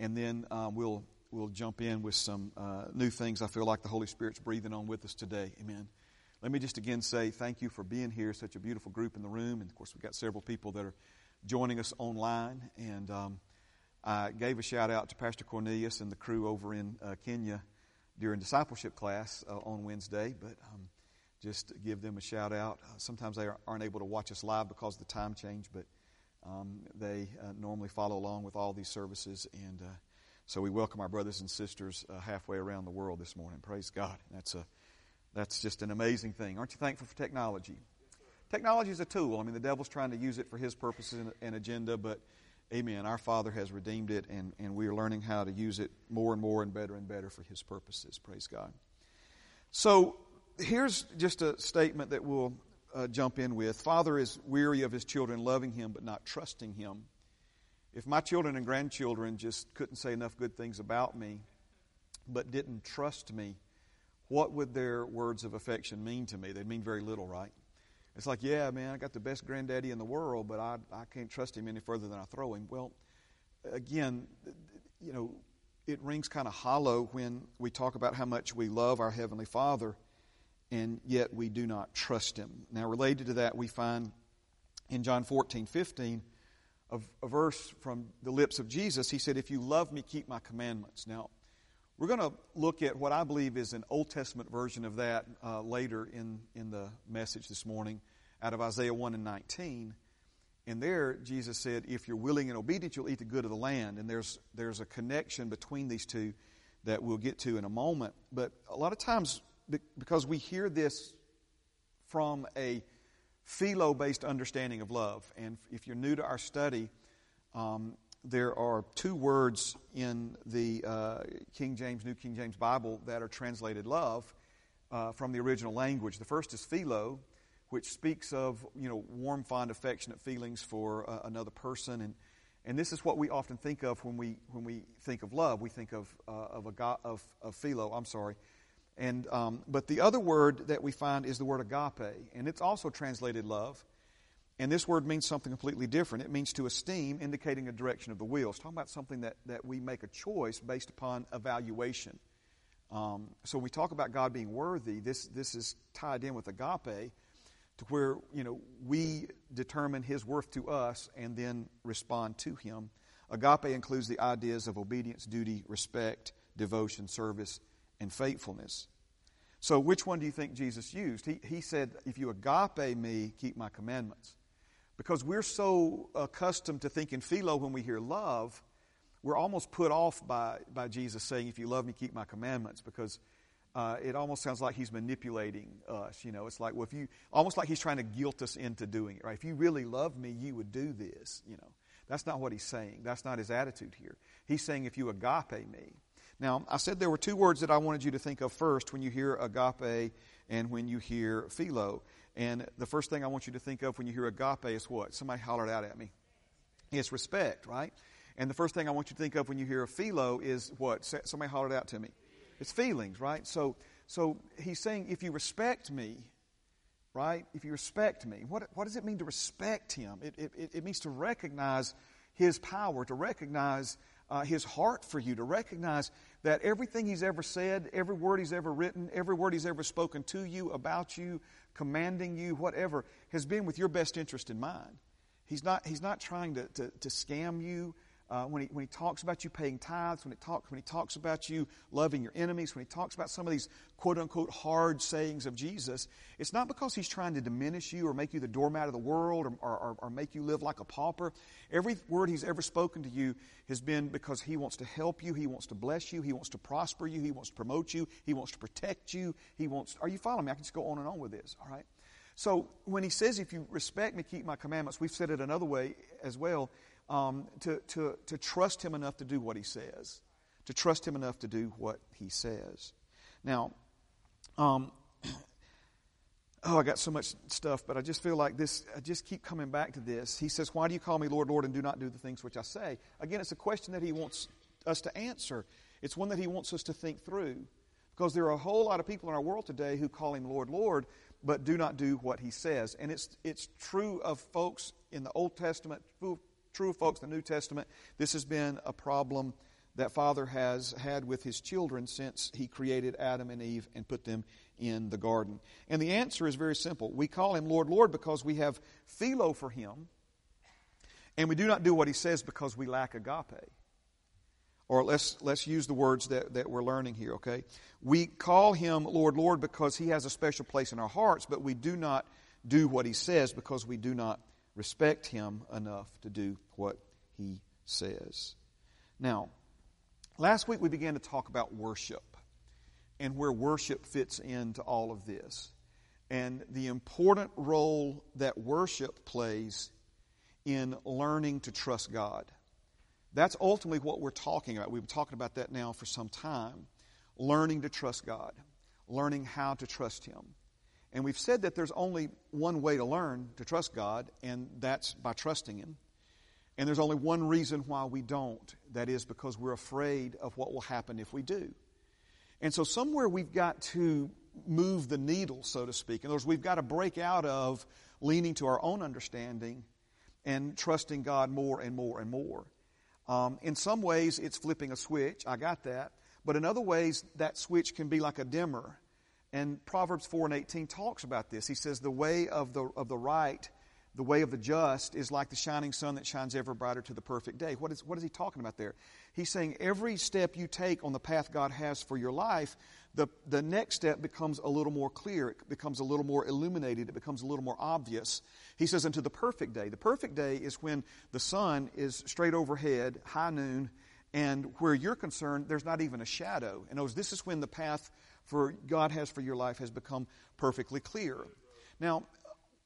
and then um, we'll we'll jump in with some uh, new things I feel like the Holy Spirit's breathing on with us today. Amen. Let me just again say thank you for being here. Such a beautiful group in the room, and of course we've got several people that are joining us online. And um, I gave a shout out to Pastor Cornelius and the crew over in uh, Kenya during discipleship class uh, on Wednesday, but um, just give them a shout out. Uh, sometimes they aren't able to watch us live because of the time change, but um, they uh, normally follow along with all these services. And uh, so we welcome our brothers and sisters uh, halfway around the world this morning. Praise God. That's, a, that's just an amazing thing. Aren't you thankful for technology? Technology is a tool. I mean, the devil's trying to use it for his purposes and, and agenda, but amen, our Father has redeemed it, and, and we are learning how to use it more and more and better and better for his purposes. Praise God. So, here's just a statement that we'll uh, jump in with. Father is weary of his children loving him but not trusting him. If my children and grandchildren just couldn't say enough good things about me but didn't trust me, what would their words of affection mean to me? They'd mean very little, right? It's like, yeah, man, I got the best granddaddy in the world, but I, I can't trust him any further than I throw him. Well, again, you know, it rings kind of hollow when we talk about how much we love our Heavenly Father and yet we do not trust him. Now, related to that, we find in John 14, 15, a, a verse from the lips of Jesus. He said, If you love me, keep my commandments. Now, we're going to look at what I believe is an Old Testament version of that uh, later in, in the message this morning out of Isaiah 1 and 19. And there, Jesus said, If you're willing and obedient, you'll eat the good of the land. And there's, there's a connection between these two that we'll get to in a moment. But a lot of times, because we hear this from a philo based understanding of love. And if you're new to our study, um, there are two words in the uh, King James, New King James Bible that are translated love uh, from the original language. The first is philo, which speaks of you know warm, fond, affectionate feelings for uh, another person, and and this is what we often think of when we when we think of love. We think of uh, of a of of philo. I'm sorry, and, um, but the other word that we find is the word agape, and it's also translated love. And this word means something completely different. It means to esteem, indicating a direction of the will. It's talking about something that, that we make a choice based upon evaluation. Um, so we talk about God being worthy, this, this is tied in with agape to where, you know, we determine his worth to us and then respond to him. Agape includes the ideas of obedience, duty, respect, devotion, service, and faithfulness. So, which one do you think Jesus used? He, he said, If you agape me, keep my commandments. Because we're so accustomed to thinking philo when we hear love, we're almost put off by, by Jesus saying, If you love me, keep my commandments, because uh, it almost sounds like he's manipulating us. You know, it's like, well, if you, almost like he's trying to guilt us into doing it, right? If you really love me, you would do this, you know. That's not what he's saying. That's not his attitude here. He's saying, if you agape me, now, I said there were two words that I wanted you to think of first when you hear agape and when you hear philo. And the first thing I want you to think of when you hear agape is what? Somebody hollered out at me. It's respect, right? And the first thing I want you to think of when you hear philo is what? Somebody hollered out to me. It's feelings, right? So, so he's saying, if you respect me, right? If you respect me, what, what does it mean to respect him? It, it, it means to recognize his power, to recognize uh, his heart for you, to recognize that everything he's ever said, every word he's ever written, every word he's ever spoken to you, about you, commanding you, whatever, has been with your best interest in mind. He's not, he's not trying to, to, to scam you. Uh, when, he, when he talks about you paying tithes, when, it talk, when he talks about you loving your enemies, when he talks about some of these quote unquote hard sayings of Jesus, it's not because he's trying to diminish you or make you the doormat of the world or, or, or make you live like a pauper. Every word he's ever spoken to you has been because he wants to help you, he wants to bless you, he wants to prosper you, he wants to promote you, he wants to protect you, he wants. Are you following me? I can just go on and on with this, all right? So when he says, if you respect me, keep my commandments, we've said it another way as well um, to, to, to trust Him enough to do what He says, to trust Him enough to do what He says. Now, um, oh, I got so much stuff, but I just feel like this, I just keep coming back to this. He says, Why do you call me Lord, Lord, and do not do the things which I say? Again, it's a question that He wants us to answer, it's one that He wants us to think through. Because there are a whole lot of people in our world today who call Him Lord, Lord, but do not do what He says. And it's, it's true of folks in the Old Testament, true of folks in the New Testament. This has been a problem that Father has had with his children since he created Adam and Eve and put them in the garden? And the answer is very simple. We call him Lord, Lord because we have philo for him, and we do not do what he says because we lack agape. Or let's, let's use the words that, that we're learning here, okay? We call him Lord, Lord because he has a special place in our hearts, but we do not do what he says because we do not respect him enough to do what he says. Now, last week we began to talk about worship and where worship fits into all of this and the important role that worship plays in learning to trust God. That's ultimately what we're talking about. We've been talking about that now for some time. Learning to trust God, learning how to trust Him. And we've said that there's only one way to learn to trust God, and that's by trusting Him. And there's only one reason why we don't. That is because we're afraid of what will happen if we do. And so somewhere we've got to move the needle, so to speak. In other words, we've got to break out of leaning to our own understanding and trusting God more and more and more. Um, in some ways, it's flipping a switch. I got that. But in other ways, that switch can be like a dimmer. And Proverbs 4 and 18 talks about this. He says, The way of the, of the right, the way of the just, is like the shining sun that shines ever brighter to the perfect day. What is, what is he talking about there? He's saying every step you take on the path God has for your life, the, the next step becomes a little more clear. It becomes a little more illuminated. It becomes a little more obvious. He says, unto the perfect day. The perfect day is when the sun is straight overhead, high noon, and where you're concerned, there's not even a shadow. And this is when the path for God has for your life has become perfectly clear. Now,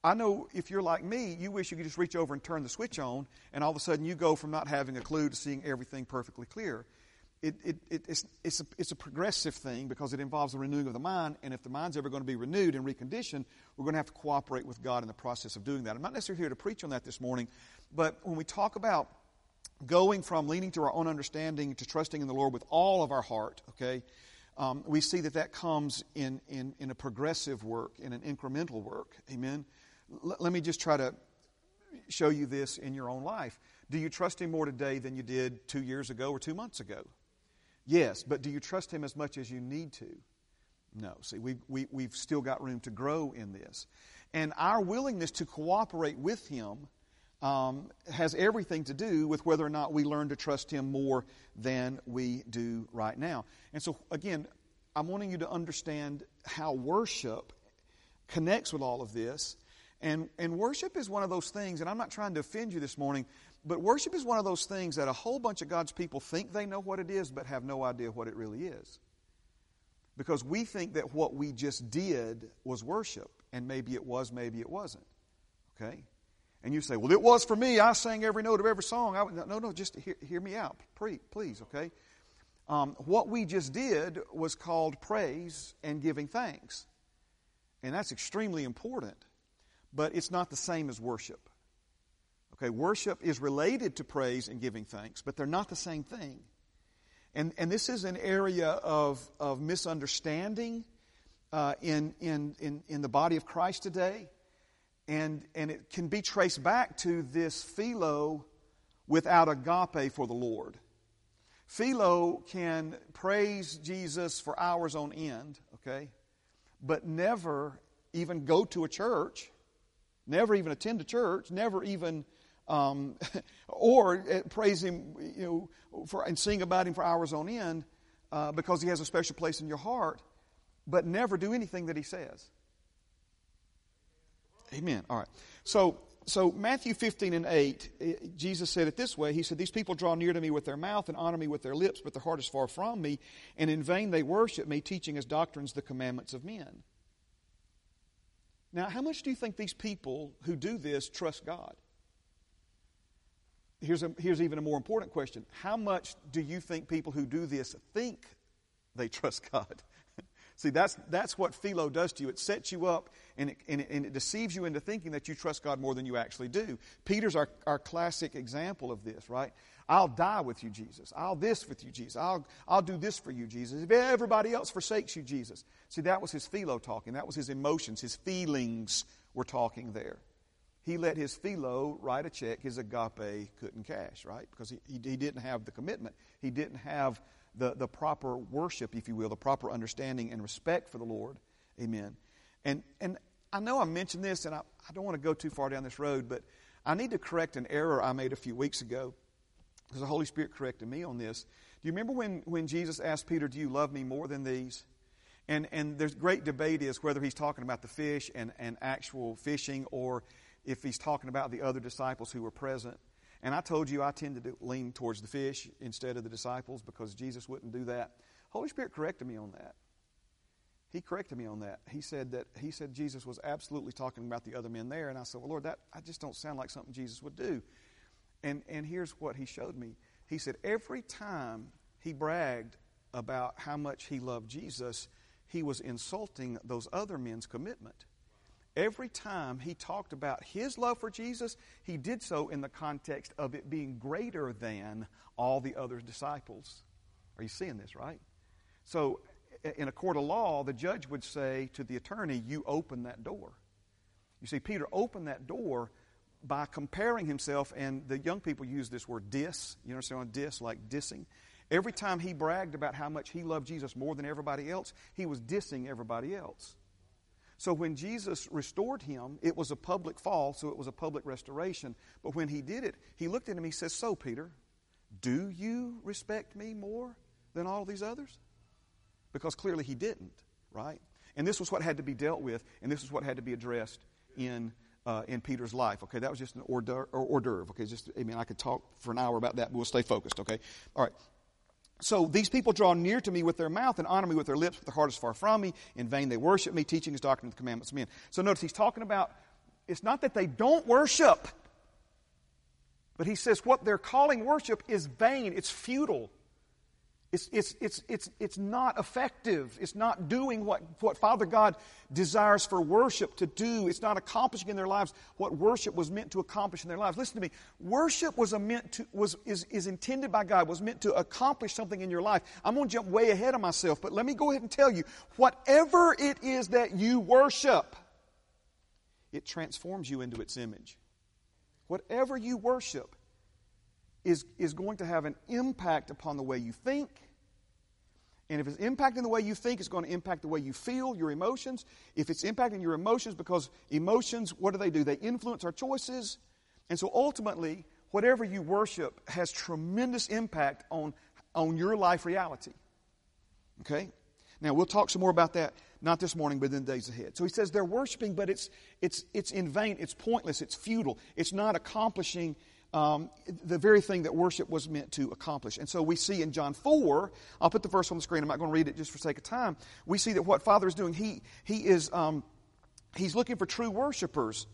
I know if you're like me, you wish you could just reach over and turn the switch on, and all of a sudden you go from not having a clue to seeing everything perfectly clear. It, it, it, it's, it's, a, it's a progressive thing because it involves the renewing of the mind, and if the mind's ever going to be renewed and reconditioned, we're going to have to cooperate with God in the process of doing that. I'm not necessarily here to preach on that this morning, but when we talk about going from leaning to our own understanding to trusting in the Lord with all of our heart, okay, um, we see that that comes in, in, in a progressive work, in an incremental work. Amen? L- let me just try to show you this in your own life. Do you trust Him more today than you did two years ago or two months ago? Yes, but do you trust Him as much as you need to? No. See, we, we, we've still got room to grow in this. And our willingness to cooperate with Him um, has everything to do with whether or not we learn to trust Him more than we do right now. And so, again, I'm wanting you to understand how worship connects with all of this. And, and worship is one of those things, and I'm not trying to offend you this morning, but worship is one of those things that a whole bunch of God's people think they know what it is, but have no idea what it really is. Because we think that what we just did was worship, and maybe it was, maybe it wasn't. Okay? And you say, well, it was for me. I sang every note of every song. I, no, no, just hear, hear me out, please, okay? Um, what we just did was called praise and giving thanks. And that's extremely important. But it's not the same as worship. Okay, worship is related to praise and giving thanks, but they're not the same thing. And, and this is an area of, of misunderstanding uh, in, in, in, in the body of Christ today. And, and it can be traced back to this philo without agape for the Lord. Philo can praise Jesus for hours on end, okay, but never even go to a church, never even attend a church, never even, um, or uh, praise Him, you know, for, and sing about Him for hours on end uh, because He has a special place in your heart, but never do anything that He says. Amen. All right. So, so Matthew 15 and 8, eh, Jesus said it this way. He said, These people draw near to me with their mouth and honor me with their lips, but their heart is far from me, and in vain they worship me, teaching as doctrines the commandments of men. Now, how much do you think these people who do this trust God? Here's, a, here's even a more important question. How much do you think people who do this think they trust God? See, that's, that's what philo does to you. It sets you up and it, and, it, and it deceives you into thinking that you trust God more than you actually do. Peter's our, our classic example of this, right? I'll die with you, Jesus. I'll this with you, Jesus. I'll, I'll do this for you, Jesus. If everybody else forsakes you, Jesus. See, that was his philo talking. That was his emotions. His feelings were talking there. he let his philo write a check his agape couldn't cash, right? Because he, he, he, didn't have the commitment. He didn't have the, the proper worship, if you will, the proper understanding and respect for the Lord. Amen. And, and I know I mentioned this, and I, I don't want to go too far down this road, but I need to correct an error I made a few weeks ago because the Holy Spirit corrected me on this. Do you remember when, when Jesus asked Peter, Do you love me more than these? And, and there's great debate is whether he's talking about the fish and, and actual fishing or if he's talking about the other disciples who were present. And I told you I tend to lean towards the fish instead of the disciples because Jesus wouldn't do that. Holy Spirit corrected me on that. He corrected me on that. He said that he said Jesus was absolutely talking about the other men there, and I said, "Well, Lord, that I just don't sound like something Jesus would do." And and here's what he showed me. He said every time he bragged about how much he loved Jesus, he was insulting those other men's commitment. Every time he talked about his love for Jesus, he did so in the context of it being greater than all the other disciples. Are you seeing this, right? So, in a court of law, the judge would say to the attorney, You open that door. You see, Peter opened that door by comparing himself, and the young people use this word diss. You understand diss, like dissing? Every time he bragged about how much he loved Jesus more than everybody else, he was dissing everybody else. So when Jesus restored him, it was a public fall, so it was a public restoration. But when he did it, he looked at him, he says, So, Peter, do you respect me more than all these others? Because clearly he didn't, right? And this was what had to be dealt with, and this is what had to be addressed in, uh, in Peter's life. Okay, that was just an hors d'oeuvre. Okay, just, I mean, I could talk for an hour about that, but we'll stay focused, okay? All right. So these people draw near to me with their mouth and honor me with their lips, but their heart is far from me. In vain they worship me, teaching his doctrine the commandments of men. So notice he's talking about it's not that they don't worship, but he says what they're calling worship is vain, it's futile. It's, it's, it's, it's, it's not effective. It's not doing what, what Father God desires for worship to do. It's not accomplishing in their lives what worship was meant to accomplish in their lives. Listen to me. Worship was, a meant to, was is, is intended by God, was meant to accomplish something in your life. I'm going to jump way ahead of myself, but let me go ahead and tell you whatever it is that you worship, it transforms you into its image. Whatever you worship, is, is going to have an impact upon the way you think, and if it's impacting the way you think, it's going to impact the way you feel, your emotions. If it's impacting your emotions, because emotions, what do they do? They influence our choices. And so ultimately, whatever you worship has tremendous impact on, on your life reality. Okay? Now, we'll talk some more about that, not this morning, but in the days ahead. So he says they're worshiping, but it's, it's, it's in vain, it's pointless, it's futile, it's not accomplishing um, the very thing that worship was meant to accomplish. And so we see in John 4, I'll put the verse on the screen, I'm not going to read it just for sake of time. We see that what Father is doing, He, he is um, He's looking for true worshipers.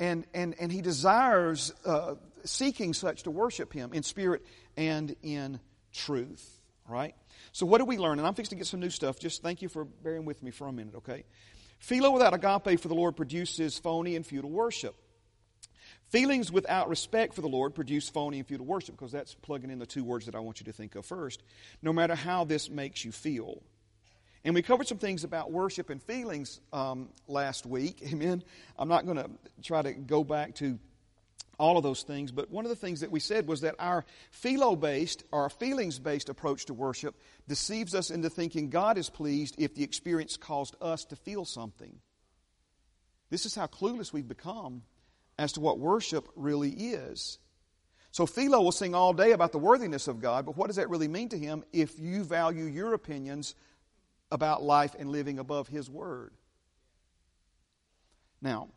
And, and, and He desires uh, seeking such to worship Him in spirit and in truth. Right? So what do we learn? And I'm fixing to get some new stuff. Just thank you for bearing with me for a minute, okay? Philo without agape for the Lord produces phony and futile worship. Feelings without respect for the Lord produce phony and futile worship, because that's plugging in the two words that I want you to think of first, no matter how this makes you feel. And we covered some things about worship and feelings um, last week. Amen. I'm not going to try to go back to all of those things, but one of the things that we said was that our philo based, our feelings based approach to worship deceives us into thinking God is pleased if the experience caused us to feel something. This is how clueless we've become as to what worship really is. So Philo will sing all day about the worthiness of God, but what does that really mean to him if you value your opinions about life and living above his word? Now,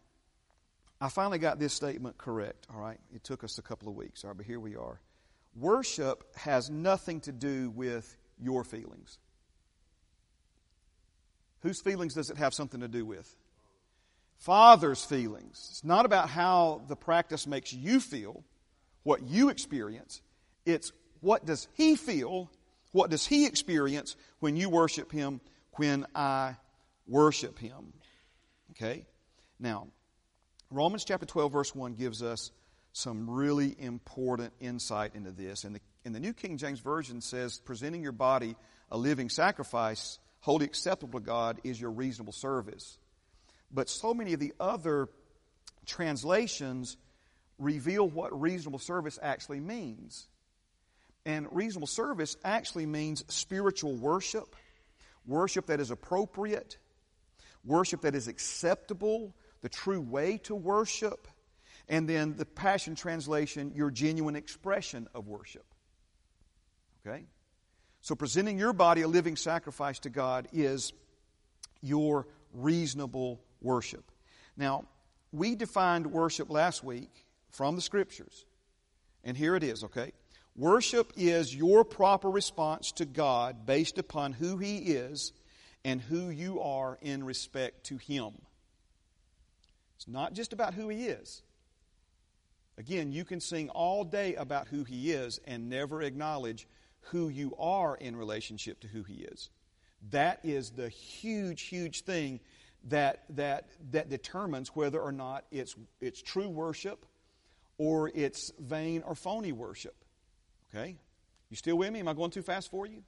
I finally got this statement correct, all right? It took us a couple of weeks, all right, but here we are. Worship has nothing to do with your feelings. Whose feelings does it have something to do with? Father's feelings. It's not about how the practice makes you feel, what you experience. It's what does he feel, what does he experience when you worship him, when I worship him. Okay? Now, Romans chapter 12, verse 1 gives us some really important insight into this. And the, in the New King James Version says, presenting your body a living sacrifice, holy acceptable to God, is your reasonable service. But so many of the other translations reveal what reasonable service actually means. And reasonable service actually means spiritual worship, worship that is appropriate, worship that is acceptable, the true way to worship, and then the Passion Translation, your genuine expression of worship. Okay? So presenting your body a living sacrifice to God is your reasonable worship. Now, we defined worship last week from the scriptures. And here it is, okay? Worship is your proper response to God based upon who He is and who you are in respect to Him. It's not just about who He is. Again, you can sing all day about who He is and never acknowledge who you are in relationship to who He is. That is the huge, huge thing that, that, that determines whether or not it's, it's true worship or it's vain or phony worship. Okay? You still with me? Am I going too fast for you?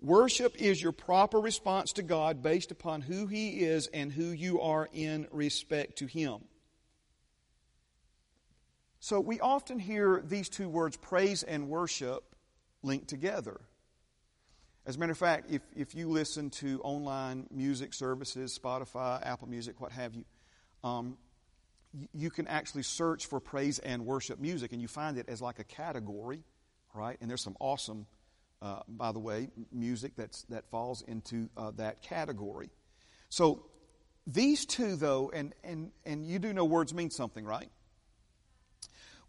Worship is your proper response to God based upon who He is and who you are in respect to Him. So we often hear these two words, praise and worship, linked together. As a matter of fact, if, if you listen to online music services, Spotify, Apple Music, what have you, um, you can actually search for praise and worship music, and you find it as like a category, right? And there's some awesome, uh, by the way, music that's, that falls into uh, that category. So these two, though, and, and, and you do know words mean something, right?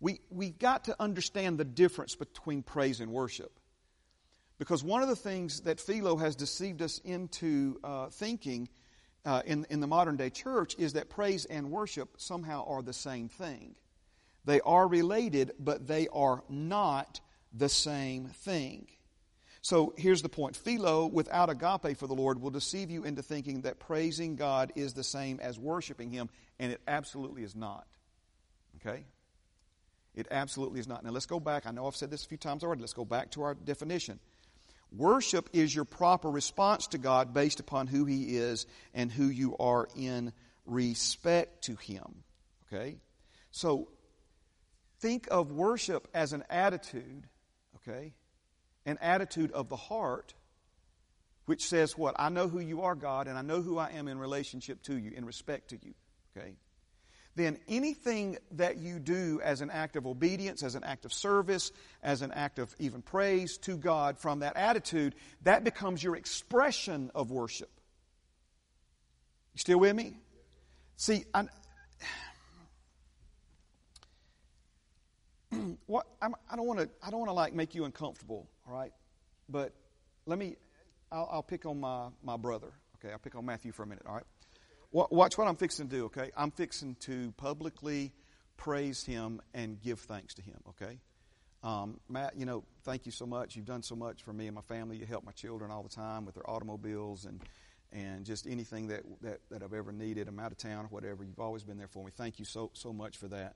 We, we've got to understand the difference between praise and worship. Because one of the things that Philo has deceived us into uh, thinking uh, in, in the modern day church is that praise and worship somehow are the same thing. They are related, but they are not the same thing. So here's the point Philo, without agape for the Lord, will deceive you into thinking that praising God is the same as worshiping Him, and it absolutely is not. Okay? It absolutely is not. Now let's go back. I know I've said this a few times already. Let's go back to our definition. Worship is your proper response to God based upon who He is and who you are in respect to Him. Okay? So, think of worship as an attitude, okay? An attitude of the heart, which says what? I know who you are, God, and I know who I am in relationship to you, in respect to you, okay? Then anything that you do as an act of obedience, as an act of service, as an act of even praise to God from that attitude, that becomes your expression of worship. You still with me? See, I, what I'm, I don't want to. I don't want to like make you uncomfortable, all right? But let me. I'll, I'll pick on my my brother. Okay, I'll pick on Matthew for a minute. All right. Watch what I'm fixing to do, okay? I'm fixing to publicly praise him and give thanks to him, okay? Um, Matt, you know, thank you so much. You've done so much for me and my family. You help my children all the time with their automobiles and and just anything that, that, that I've ever needed. I'm out of town or whatever. You've always been there for me. Thank you so so much for that.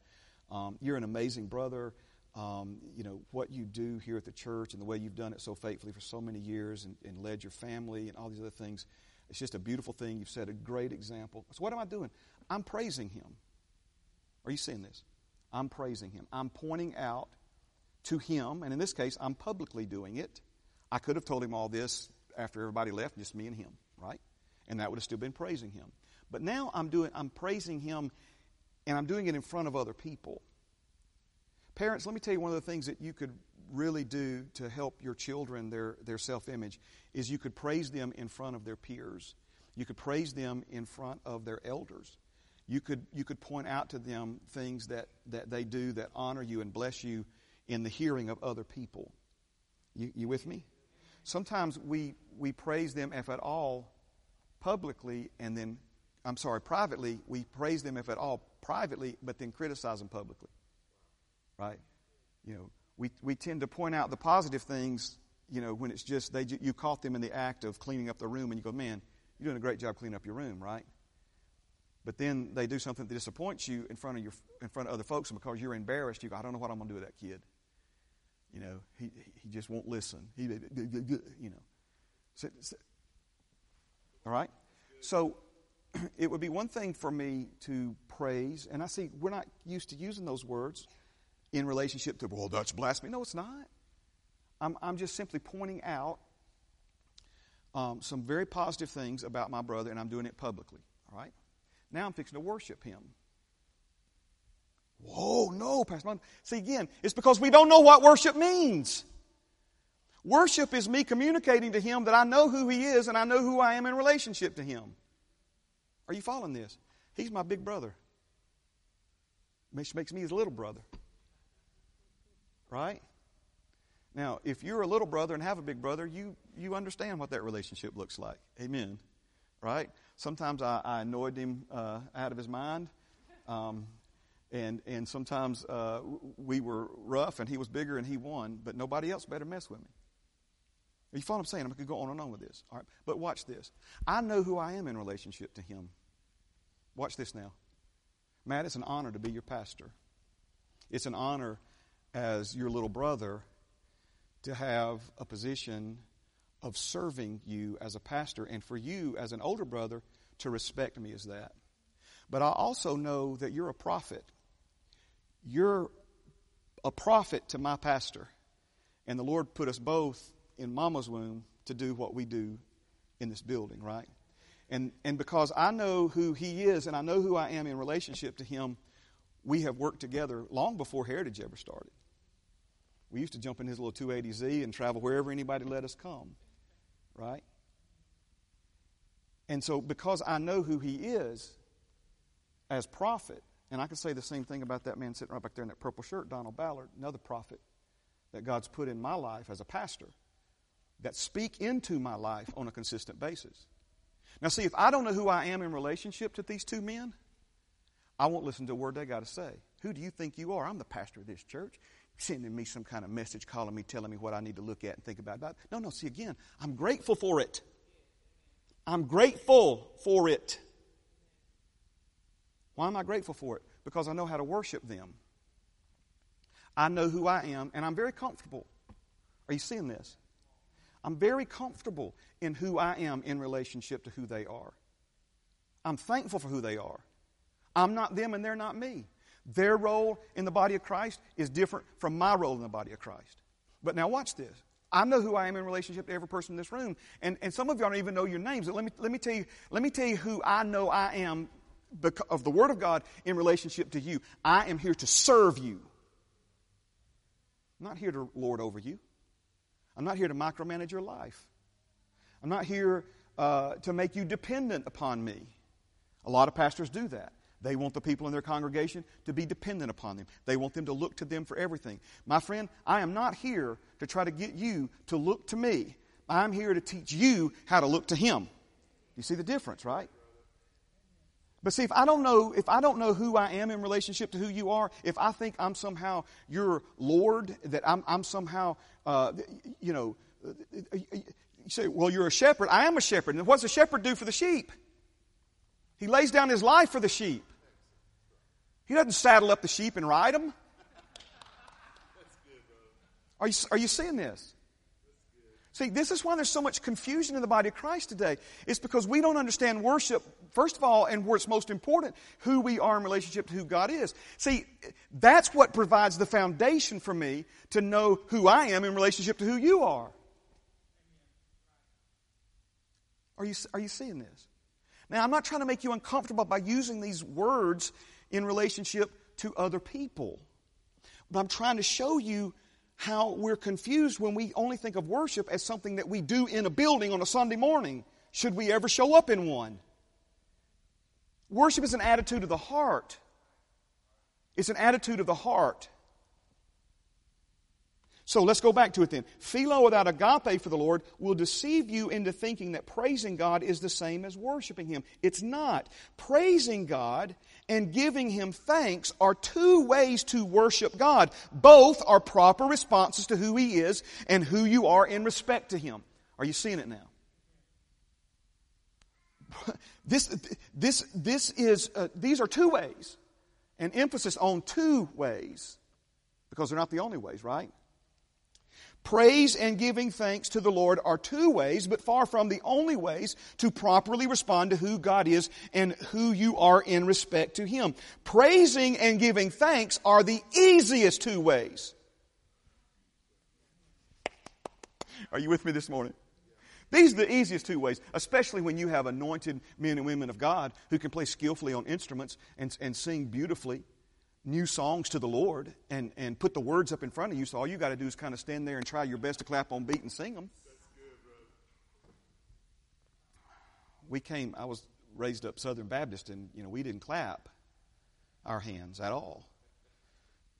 Um, you're an amazing brother. Um, you know what you do here at the church and the way you've done it so faithfully for so many years and, and led your family and all these other things. It's just a beautiful thing. You've set a great example. So, what am I doing? I'm praising Him. Are you seeing this? I'm praising Him. I'm pointing out to Him, and in this case, I'm publicly doing it. I could have told Him all this after everybody left, just me and Him, right? And that would have still been praising Him. But now I'm doing, I'm praising Him, and I'm doing it in front of other people. Parents, let me tell you one of the things that you could really do to help your children, their, their self image, is you could praise them in front of their peers. You could praise them in front of their elders. You could, you could point out to them things that, that they do that honor you and bless you in the hearing of other people. You, you with me? Sometimes we, we praise them, if at all, publicly, and then, I'm sorry, privately. We praise them, if at all, privately, but then criticize them publicly. Right? You know, we, we tend to point out the positive things, you know, when it's just they, you caught them in the act of cleaning up the room and you go, man, you're doing a great job cleaning up your room, right? But then they do something that disappoints you in front of your in front of other folks, and because you're embarrassed, you go, I don't know what I'm going to do with that kid. You know, he he just won't listen. He, you know. So, so, all right. So it would be one thing for me to praise, and I see we're not used to using those words in relationship to, well, that's blasphemy. No, it's not. I'm, I'm just simply pointing out um, some very positive things about my brother, and I'm doing it publicly. All right? Now I'm fixing to worship him. Whoa, no, Pastor. See, again, it's because we don't know what worship means. Worship is me communicating to him that I know who he is and I know who I am in relationship to him. Are you following this? He's my big brother. Which makes me his little brother. Right? Now, if you're a little brother and have a big brother, you, you understand what that relationship looks like. Amen. Right? Sometimes I, I annoyed him uh, out of his mind. Um, and, and sometimes uh, we were rough and he was bigger and he won, but nobody else better mess with me. You follow what I'm saying? I could go on and on with this. All right. But watch this. I know who I am in relationship to him. Watch this now. Matt, it's an honor to be your pastor. It's an honor as your little brother to have a position of serving you as a pastor and for you as an older brother to respect me as that. But I also know that you're a prophet. You're a prophet to my pastor. And the Lord put us both in mama's womb to do what we do in this building, right? And, and because I know who he is and I know who I am in relationship to him, we have worked together long before Heritage ever started. We used to jump in his little 280Z and travel wherever anybody let us come, right? And so, because I know who he is as prophet, and I can say the same thing about that man sitting right back there in that purple shirt, Donald Ballard, another prophet that God's put in my life as a pastor that speak into my life on a consistent basis. Now, see, if I don't know who I am in relationship to these two men, I won't listen to a word they got to say. Who do you think you are? I'm the pastor of this church. Sending me some kind of message, calling me, telling me what I need to look at and think about. No, no, see, again, I'm grateful for it. I'm grateful for it. Why am I grateful for it? Because I know how to worship them. I know who I am, and I'm very comfortable. Are you seeing this? I'm very comfortable in who I am in relationship to who they are. I'm thankful for who they are. I'm not them and they're not me. Their role in the body of Christ is different from my role in the body of Christ. But now watch this. I know who I am in relationship to every person in this room. And, and some of y'all don't even know your names. But let me, let, me tell you, let me tell you who I know I am of the Word of God in relationship to you. I am here to serve you. I'm not here to lord over you. I'm not here to micromanage your life. I'm not here uh, to make you dependent upon me. A lot of pastors do that. They want the people in their congregation to be dependent upon them. They want them to look to them for everything. My friend, I am not here to try to get you to look to me. I'm here to teach you how to look to Him. You see the difference, right? But see, if I don't know, if I don't know who I am in relationship to who you are, if I think I'm somehow your Lord, that I'm, I'm somehow, uh, you know, you say, well, you're a shepherd. I am a shepherd. And what does a shepherd do for the sheep? He lays down his life for the sheep. He doesn't saddle up the sheep and ride them. Are you, are you seeing this? See, this is why there's so much confusion in the body of Christ today. It's because we don't understand worship, first of all, and where it's most important, who we are in relationship to who God is. See, that's what provides the foundation for me to know who I am in relationship to who you are. Are you, are you seeing this? Now, I'm not trying to make you uncomfortable by using these words in relationship to other people, but I'm trying to show you how we're confused when we only think of worship as something that we do in a building on a Sunday morning, should we ever show up in one. Worship is an attitude of the heart. It's an attitude of the heart. So let's go back to it then. Philo without agape for the Lord will deceive you into thinking that praising God is the same as worshiping Him. It's not. Praising God and giving Him thanks are two ways to worship God. Both are proper responses to who He is and who you are in respect to Him. Are you seeing it now? This, this, this is, uh, these are two ways. An emphasis on two ways. Because they're not the only ways, right? Praise and giving thanks to the Lord are two ways, but far from the only ways to properly respond to who God is and who you are in respect to Him. Praising and giving thanks are the easiest two ways. Are you with me this morning? These are the easiest two ways, especially when you have anointed men and women of God who can play skillfully on instruments and, and sing beautifully new songs to the Lord and, and put the words up in front of you. So all you got to do is kind of stand there and try your best to clap on beat and sing them. We came, I was raised up Southern Baptist, and you know we didn't clap our hands at all,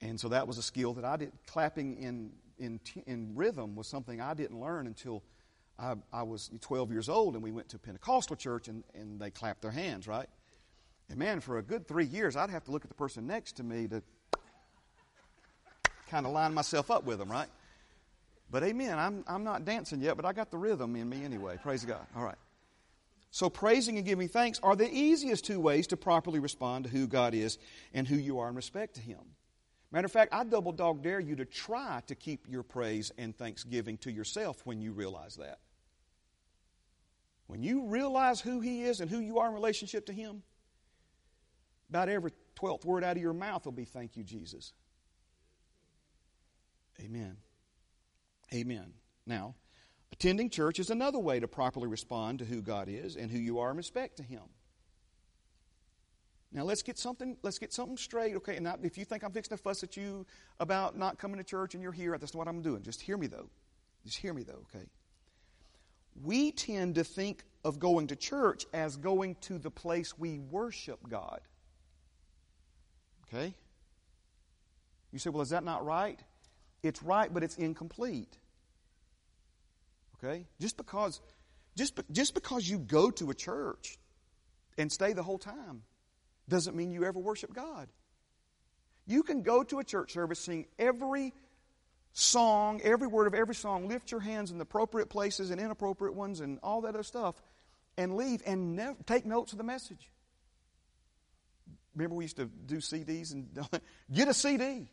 and so that was a skill that I did. Clapping in in in rhythm was something I didn't learn until I, I was 12 years old, and we went to Pentecostal church, and, and they clapped their hands, right? And man, for a good three years, I'd have to look at the person next to me to kind of line myself up with them, right? But amen, I'm, I'm not dancing yet, but I got the rhythm in me anyway. Praise God. All right. So, praising and giving thanks are the easiest two ways to properly respond to who God is and who you are in respect to Him. Matter of fact, I double dog dare you to try to keep your praise and thanksgiving to yourself when you realize that. When you realize who He is and who you are in relationship to Him, about every 12th word out of your mouth will be, Thank you, Jesus. Amen. Amen. Now, attending church is another way to properly respond to who God is and who you are in respect to Him. Now let's get something. Let's get something straight, okay? And if you think I'm fixing to fuss at you about not coming to church and you're here, that's not what I'm doing. Just hear me though. Just hear me though, okay? We tend to think of going to church as going to the place we worship God. Okay? You say, well, is that not right? It's right, but it's incomplete. Okay? Just because, just, just because you go to a church and stay the whole time doesn't mean you ever worship God. You can go to a church service, sing every song, every word of every song, lift your hands in the appropriate places and inappropriate ones and all that other stuff, and leave and take notes of the message. Remember, we used to do CDs and get a CD.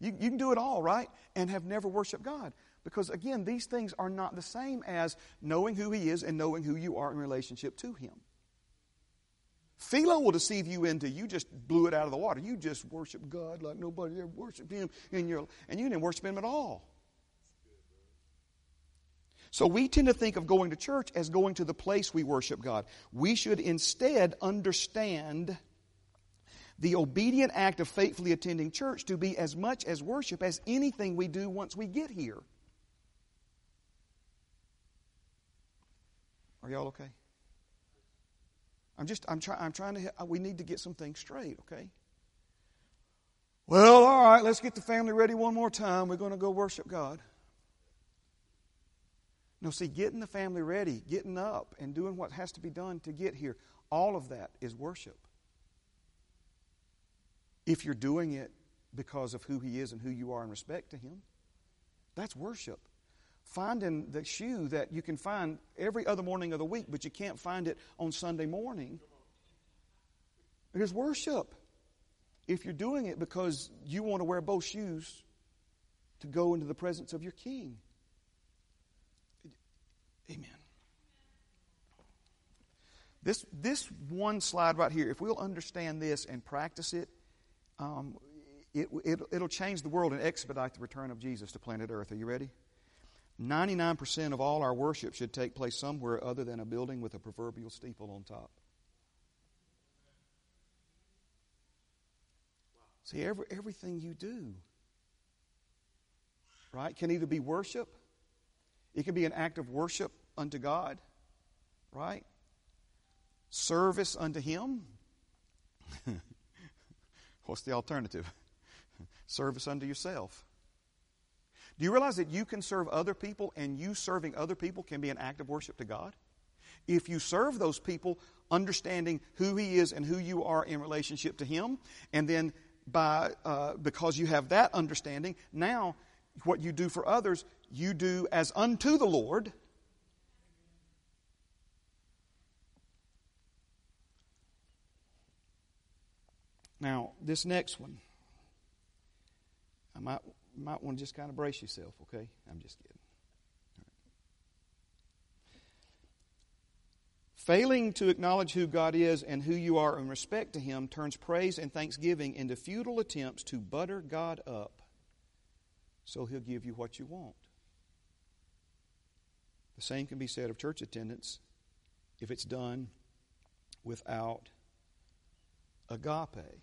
You, you can do it all, right? And have never worshiped God. Because again, these things are not the same as knowing who He is and knowing who you are in relationship to Him. Philo will deceive you into you just blew it out of the water. You just worship God like nobody ever worshiped Him, in your, and you didn't worship Him at all. So we tend to think of going to church as going to the place we worship God. We should instead understand the obedient act of faithfully attending church to be as much as worship as anything we do once we get here. Are y'all okay? I'm just, I'm, trying I'm trying to, we need to get some things straight, okay? Well, all right, let's get the family ready one more time. We're going to go worship God. No, see, getting the family ready, getting up, and doing what has to be done to get here, all of that is worship. If you're doing it because of who He is and who you are in respect to Him, that's worship. Finding the shoe that you can find every other morning of the week, but you can't find it on Sunday morning, it is worship. If you're doing it because you want to wear both shoes to go into the presence of your King. Amen. This, this one slide right here, if we'll understand this and practice it, um, it, it, it'll change the world and expedite the return of Jesus to planet Earth. Are you ready? 99% of all our worship should take place somewhere other than a building with a proverbial steeple on top. See, every, everything you do, right, can either be worship, it can be an act of worship unto God, right? Service unto Him. What's the alternative? Service unto yourself. Do you realize that you can serve other people and you serving other people can be an act of worship to God? If you serve those people, understanding who He is and who you are in relationship to Him, and then by uh, because you have that understanding, now what you do for others, you do as unto the Lord. Now, this next one, I might might want to just kind of brace yourself, okay? I'm just kidding. Failing to acknowledge who God is and who you are in respect to Him turns praise and thanksgiving into futile attempts to butter God up so He'll give you what you want. The same can be said of church attendance if it's done without agape.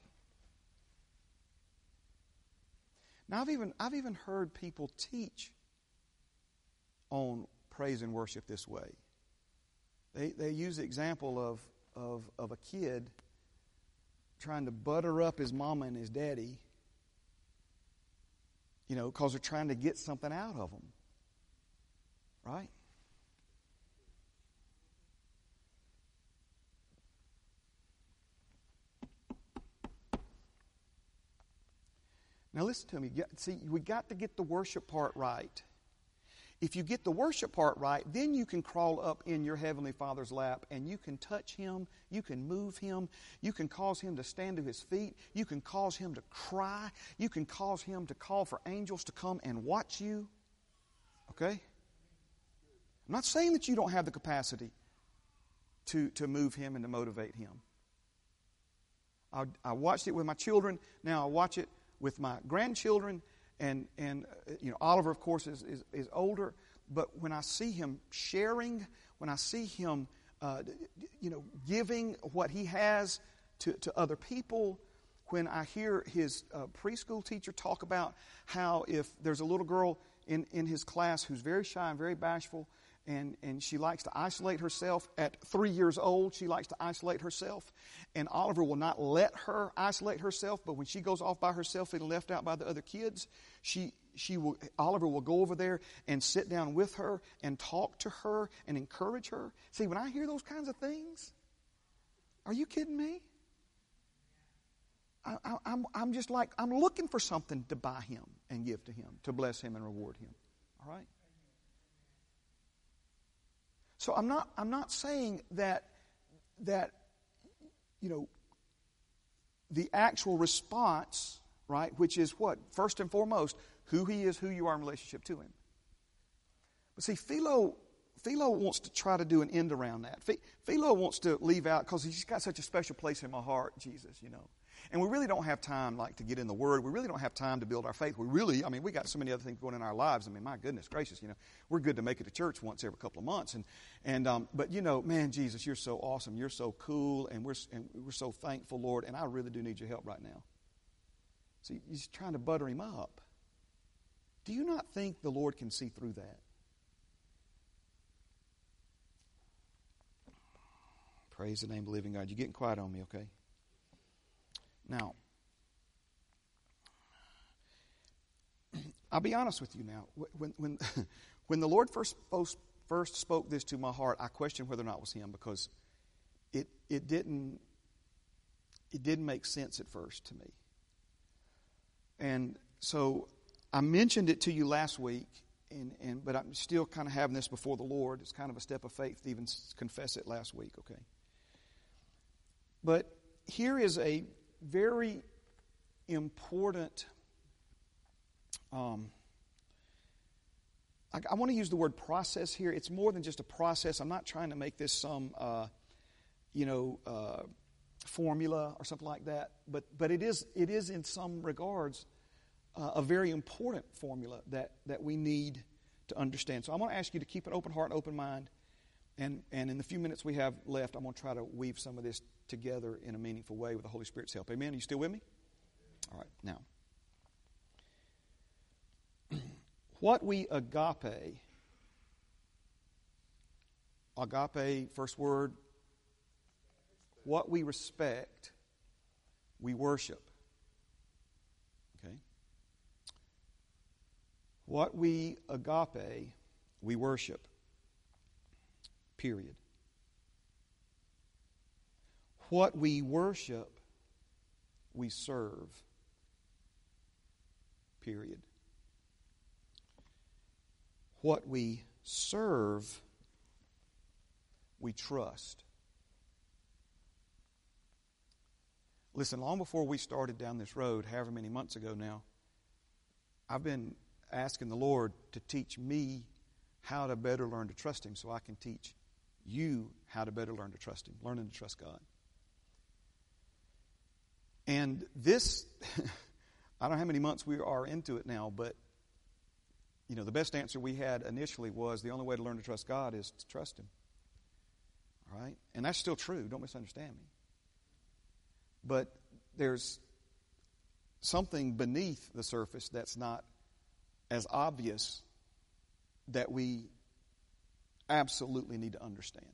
Now, I've even, I've even heard people teach on praise and worship this way. They, they use the example of, of, of a kid trying to butter up his mama and his daddy, you know, because they're trying to get something out of them. Right? Now, listen to me. See, we got to get the worship part right. If you get the worship part right, then you can crawl up in your Heavenly Father's lap and you can touch Him, you can move Him, you can cause Him to stand to His feet, you can cause Him to cry, you can cause Him to call for angels to come and watch you. Okay? I'm not saying that you don't have the capacity to, to move Him and to motivate Him. I, I watched it with my children, now I watch it with my grandchildren and and uh, you know Oliver, of course, is, is, is older. But when I see him sharing, when I see him, uh, you know, giving what he has to, to other people, when I hear his uh, preschool teacher talk about how if there's a little girl in, in his class who's very shy and very bashful, and, and she likes to isolate herself. At three years old, she likes to isolate herself. And Oliver will not let her isolate herself, but when she goes off by herself and left out by the other kids, she, she will, Oliver will go over there and sit down with her and talk to her and encourage her. See, when I hear those kinds of things, are you kidding me? I, I, I'm, I'm just like, I'm looking for something to buy him and give to him, to bless him and reward him. All right? So I'm not, I'm not saying that, that, you know, the actual response, right, which is what? First and foremost, who he is, who you are in relationship to him. But see, Philo, Philo wants to try to do an end around that. Philo wants to leave out, because he's got such a special place in my heart, Jesus, you know. And we really don't have time, like, to get in the Word. We really don't have time to build our faith. We really, I mean, we got so many other things going in our lives. I mean, my goodness gracious, you know, we're good to make it to church once every couple of months. And, and um, but you know, man, Jesus, you're so awesome. You're so cool, and we're and we're so thankful, Lord. And I really do need your help right now. See, he's trying to butter him up. Do you not think the Lord can see through that? Praise the name of the living God. You're getting quiet on me, okay? Now, I'll be honest with you now. When, when, when the Lord first, first spoke this to my heart, I questioned whether or not it was Him because it, it, didn't, it didn't make sense at first to me. And so I mentioned it to you last week, and, and, but I'm still kind of having this before the Lord. It's kind of a step of faith to even confess it last week, okay? But here is a very important. Um, I, I want to use the word process here. It's more than just a process. I'm not trying to make this some, uh, you know, uh, formula or something like that. But but it is it is in some regards uh, a very important formula that that we need to understand. So I'm going to ask you to keep an open heart, and open mind, and and in the few minutes we have left, I'm going to try to weave some of this together in a meaningful way with the Holy Spirit's help. Amen? Are you still with me? All right, now. what we agape, agape, first word, what we respect, we worship. Okay? What we agape, we worship. Period what we worship, we serve. Period. What we serve, we trust. Listen, long before we started down this road, however many months ago now, I've been asking the Lord to teach me how to better learn to trust Him so I can teach you how to better learn to trust Him, learning to trust God. And this, I don't know how many months we are into it now, but you know, the best answer we had initially was the only way to learn to trust God is to trust Him. All right? And that's still true. Don't misunderstand me. But there's something beneath the surface that's not as obvious that we absolutely need to understand.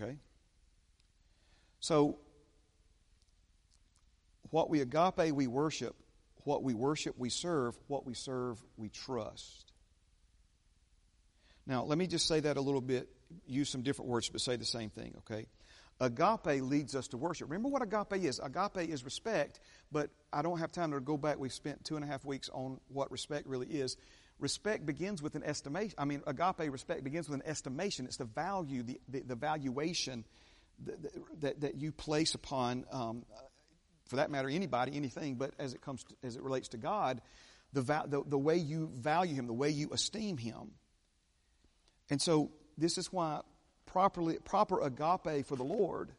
Okay? So, what we agape, we worship. What we worship, we serve. What we serve, we trust. Now, let me just say that a little bit, use some different words, but say the same thing, okay? Agape leads us to worship. Remember what agape is? Agape is respect, but I don't have time to go back. We spent two and a half weeks on what respect really is. Respect begins with an estimation. I mean, agape respect begins with an estimation. It's the value, the, the, the valuation that, that, that, you place upon, um, for that matter, anybody, anything, but as it comes to, as it relates to God, the, the, the way you value Him, the way you esteem Him. And so, this is why properly, proper agape for the Lord,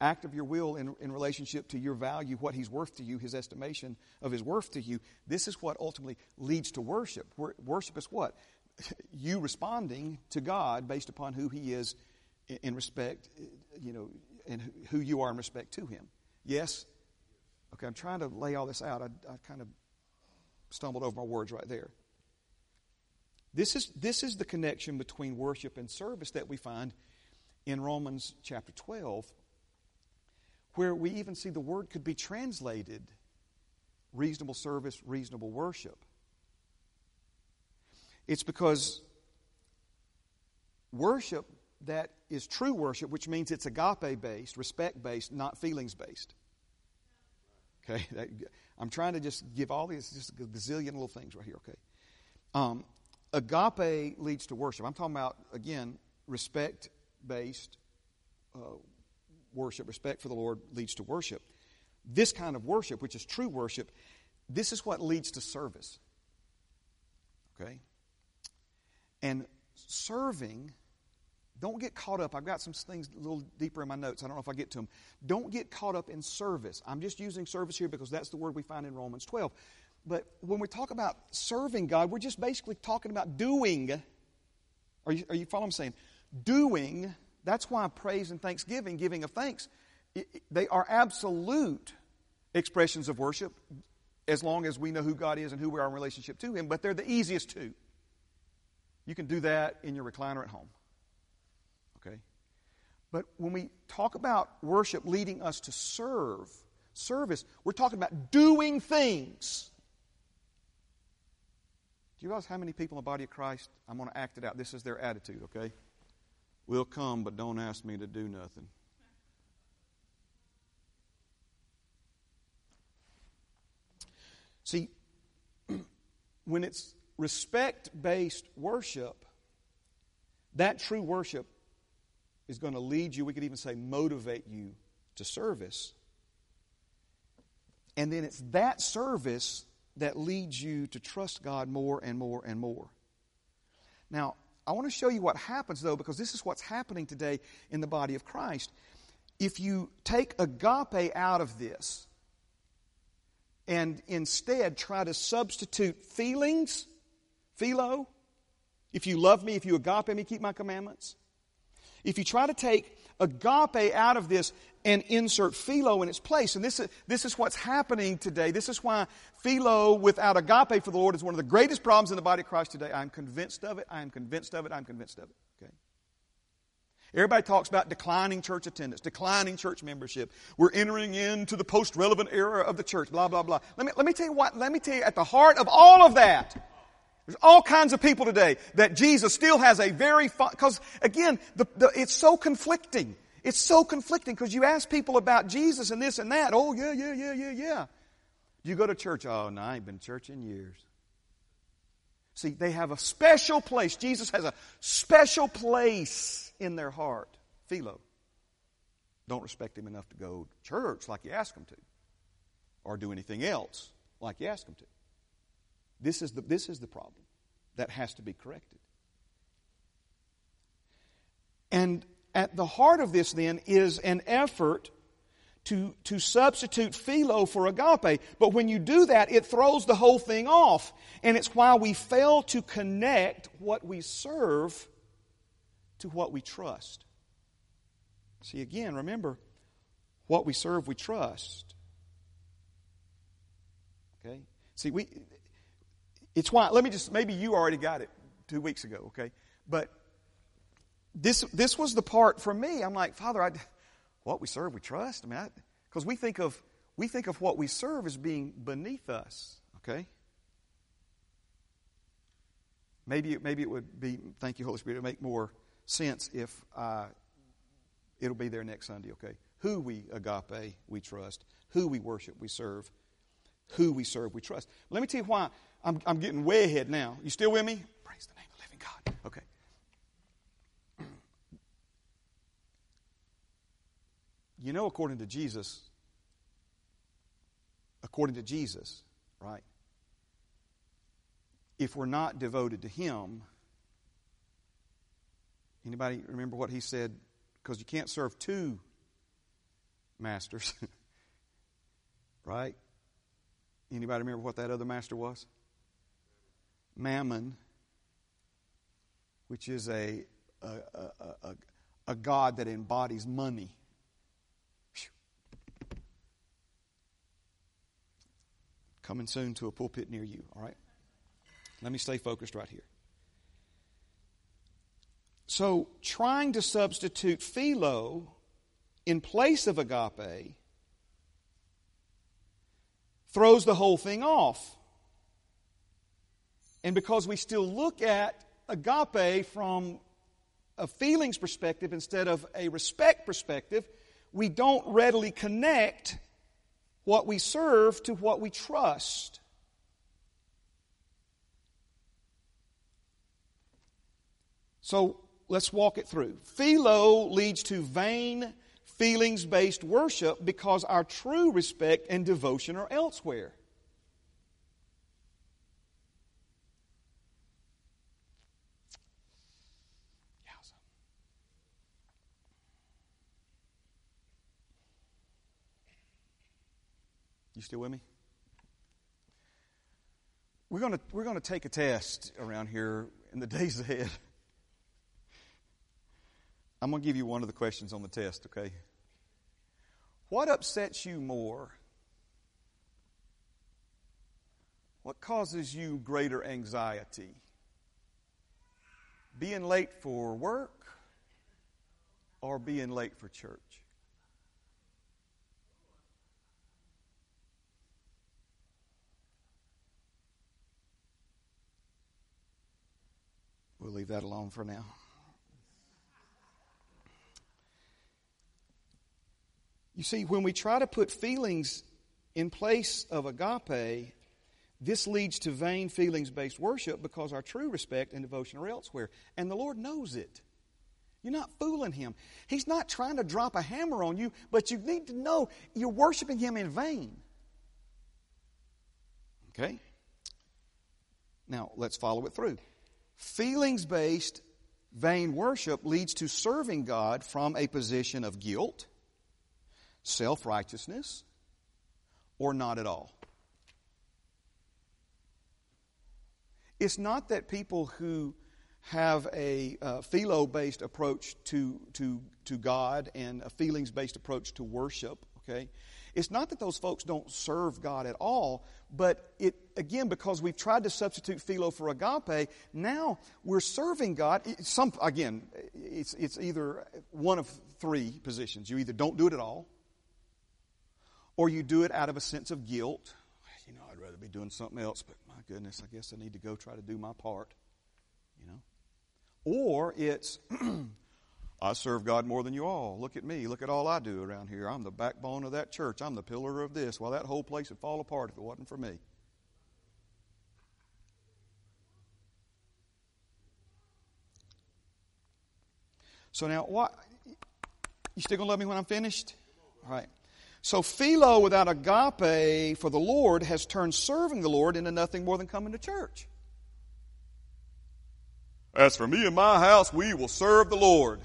act of your will in, in relationship to your value, what He's worth to you, His estimation of His worth to you, this is what ultimately leads to worship. Worship is what? You responding to God based upon who He is in respect, you know, and who you are in respect to Him. Yes? Okay, I'm trying to lay all this out. I, I kind of stumbled over my words right there. This is, this is the connection between worship and service that we find in Romans chapter 12, where we even see the word could be translated reasonable service, reasonable worship. It's because worship that is true worship, which means it's agape based, respect based, not feelings based. Okay? I'm trying to just give all these, just a gazillion little things right here, okay? Um, Agape leads to worship. I'm talking about, again, respect based uh, worship. Respect for the Lord leads to worship. This kind of worship, which is true worship, this is what leads to service. Okay? And serving, don't get caught up. I've got some things a little deeper in my notes. I don't know if I get to them. Don't get caught up in service. I'm just using service here because that's the word we find in Romans 12. But when we talk about serving God, we're just basically talking about doing. Are you, are you following I'm saying? Doing, that's why praise and thanksgiving, giving of thanks, they are absolute expressions of worship as long as we know who God is and who we are in relationship to Him, but they're the easiest two. You can do that in your recliner at home. But when we talk about worship leading us to serve, service, we're talking about doing things. Do you realize how many people in the body of Christ, I'm going to act it out. This is their attitude, okay? We'll come, but don't ask me to do nothing. See, when it's respect based worship, that true worship is going to lead you, we could even say motivate you to service. And then it's that service that leads you to trust God more and more and more. Now, I want to show you what happens, though, because this is what's happening today in the body of Christ. If you take agape out of this and instead try to substitute feelings, philo, if you love me, if you agape me, keep my commandments. If you try to take agape out of this and insert philo in its place. And this is, this is what's happening today. This is why philo without agape for the Lord is one of the greatest problems in the body of Christ today. I'm convinced of it. I am convinced of it. I'm convinced of it. Okay. Everybody talks about declining church attendance, declining church membership. We're entering into the post-relevant era of the church, blah, blah, blah. Let me, let me tell you what, let me tell you at the heart of all of that, there's all kinds of people today that Jesus still has a very, because again, the, the, it's so conflicting. It's so conflicting because you ask people about Jesus and this and that. Oh, yeah, yeah, yeah, yeah, yeah. You go to church. Oh, no, I ain't been to church in years. See, they have a special place. Jesus has a special place in their heart. Philo. Don't respect him enough to go to church like you ask them to, or do anything else like you ask them to. This is the, this is the problem that has to be corrected. And at the heart of this, then, is an effort to, to substitute philo for agape. But when you do that, it throws the whole thing off. And it's why we fail to connect what we serve to what we trust. See, again, remember, what we serve, we trust. Okay? See, we, it's why, let me just, maybe you already got it two weeks ago, okay? But this, this was the part for me. I'm like, Father, I, what we serve, we trust. I mean, because we think of we think of what we serve as being beneath us. Okay. Maybe maybe it would be. Thank you, Holy Spirit. It would make more sense if uh, it'll be there next Sunday. Okay. Who we agape, we trust. Who we worship, we serve. Who we serve, we trust. Let me tell you why I'm, I'm getting way ahead now. You still with me? Praise the name of the living God. Okay. You know, according to Jesus, according to Jesus, right? If we're not devoted to Him, anybody remember what He said? Because you can't serve two masters, right? Anybody remember what that other master was? Mammon, which is a, a, a, a, a God that embodies money. Coming soon to a pulpit near you, all right? Let me stay focused right here. So, trying to substitute philo in place of agape throws the whole thing off. And because we still look at agape from a feelings perspective instead of a respect perspective, we don't readily connect what we serve to what we trust. So let's walk it through. Philo leads to vain, feelings based worship because our true respect and devotion are elsewhere. You still with me? We're going to, we're going to take a test around here in the days ahead. I'm going to give you one of the questions on the test, okay? What upsets you more? What causes you greater anxiety? Being late for work or being late for church? We'll leave that alone for now. You see, when we try to put feelings in place of agape, this leads to vain feelings based worship because our true respect and devotion are elsewhere. And the Lord knows it. You're not fooling Him. He's not trying to drop a hammer on you, but you need to know you're worshiping Him in vain. Okay? Now, let's follow it through. Feelings based vain worship leads to serving God from a position of guilt, self righteousness, or not at all. It's not that people who have a uh, philo based approach to, to, to God and a feelings based approach to worship, okay? It's not that those folks don't serve God at all, but it again because we've tried to substitute philo for agape. Now we're serving God. Some again, it's it's either one of three positions. You either don't do it at all, or you do it out of a sense of guilt. You know, I'd rather be doing something else, but my goodness, I guess I need to go try to do my part. You know, or it's I serve God more than you all. Look at me. Look at all I do around here. I'm the backbone of that church. I'm the pillar of this. Well, that whole place would fall apart if it wasn't for me. So now, what? You still gonna love me when I'm finished? All right. So philo without agape for the Lord has turned serving the Lord into nothing more than coming to church. As for me and my house, we will serve the Lord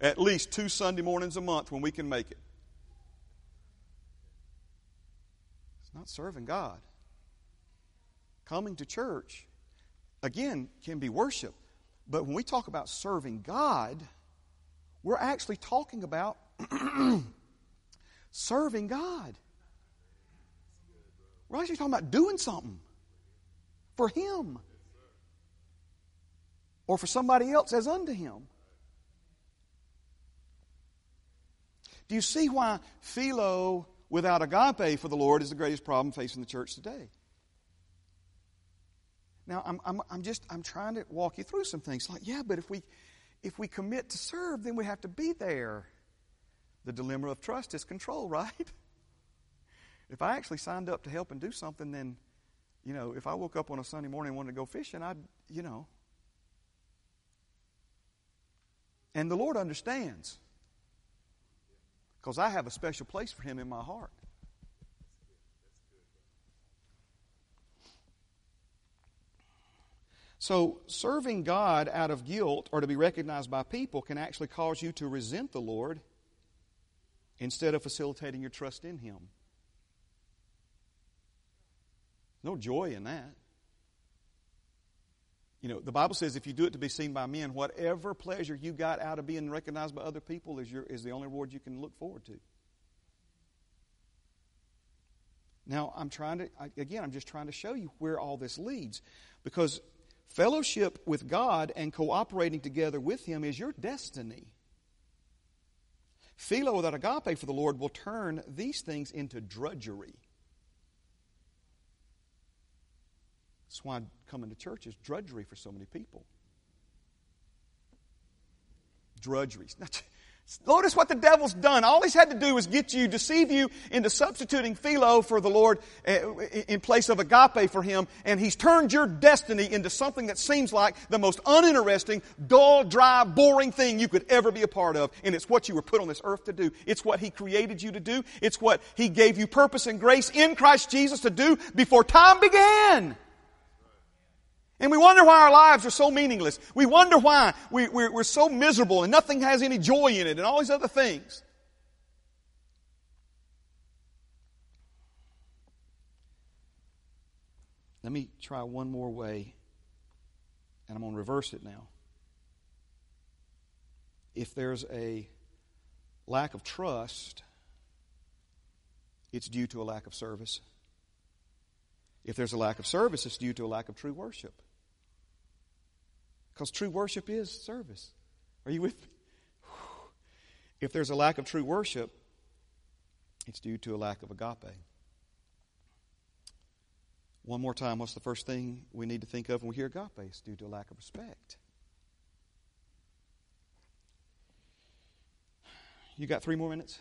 at least two Sunday mornings a month when we can make it. It's not serving God. Coming to church, again, can be worship. But when we talk about serving God, we're actually talking about serving God. We're actually talking about doing something for Him or for somebody else as unto Him. Do you see why philo without agape for the Lord is the greatest problem facing the church today? Now, I'm, I'm, I'm just I'm trying to walk you through some things. Like, yeah, but if we if we commit to serve, then we have to be there. The dilemma of trust is control, right? if I actually signed up to help and do something, then, you know, if I woke up on a Sunday morning and wanted to go fishing, I'd, you know. And the Lord understands because I have a special place for Him in my heart. So, serving God out of guilt or to be recognized by people can actually cause you to resent the Lord instead of facilitating your trust in Him. No joy in that. You know, the Bible says if you do it to be seen by men, whatever pleasure you got out of being recognized by other people is, your, is the only reward you can look forward to. Now, I'm trying to, again, I'm just trying to show you where all this leads. Because fellowship with God and cooperating together with Him is your destiny. Philo without agape for the Lord will turn these things into drudgery. That's why coming to church is drudgery for so many people. Drudgeries. Notice what the devil's done. All he's had to do is get you, deceive you into substituting philo for the Lord eh, in place of agape for him, and he's turned your destiny into something that seems like the most uninteresting, dull, dry, boring thing you could ever be a part of. And it's what you were put on this earth to do. It's what he created you to do. It's what he gave you purpose and grace in Christ Jesus to do before time began. And we wonder why our lives are so meaningless. We wonder why we, we're so miserable and nothing has any joy in it and all these other things. Let me try one more way, and I'm going to reverse it now. If there's a lack of trust, it's due to a lack of service. If there's a lack of service, it's due to a lack of true worship. Because true worship is service. Are you with me? If there's a lack of true worship, it's due to a lack of agape. One more time, what's the first thing we need to think of when we hear agape? It's due to a lack of respect. You got three more minutes?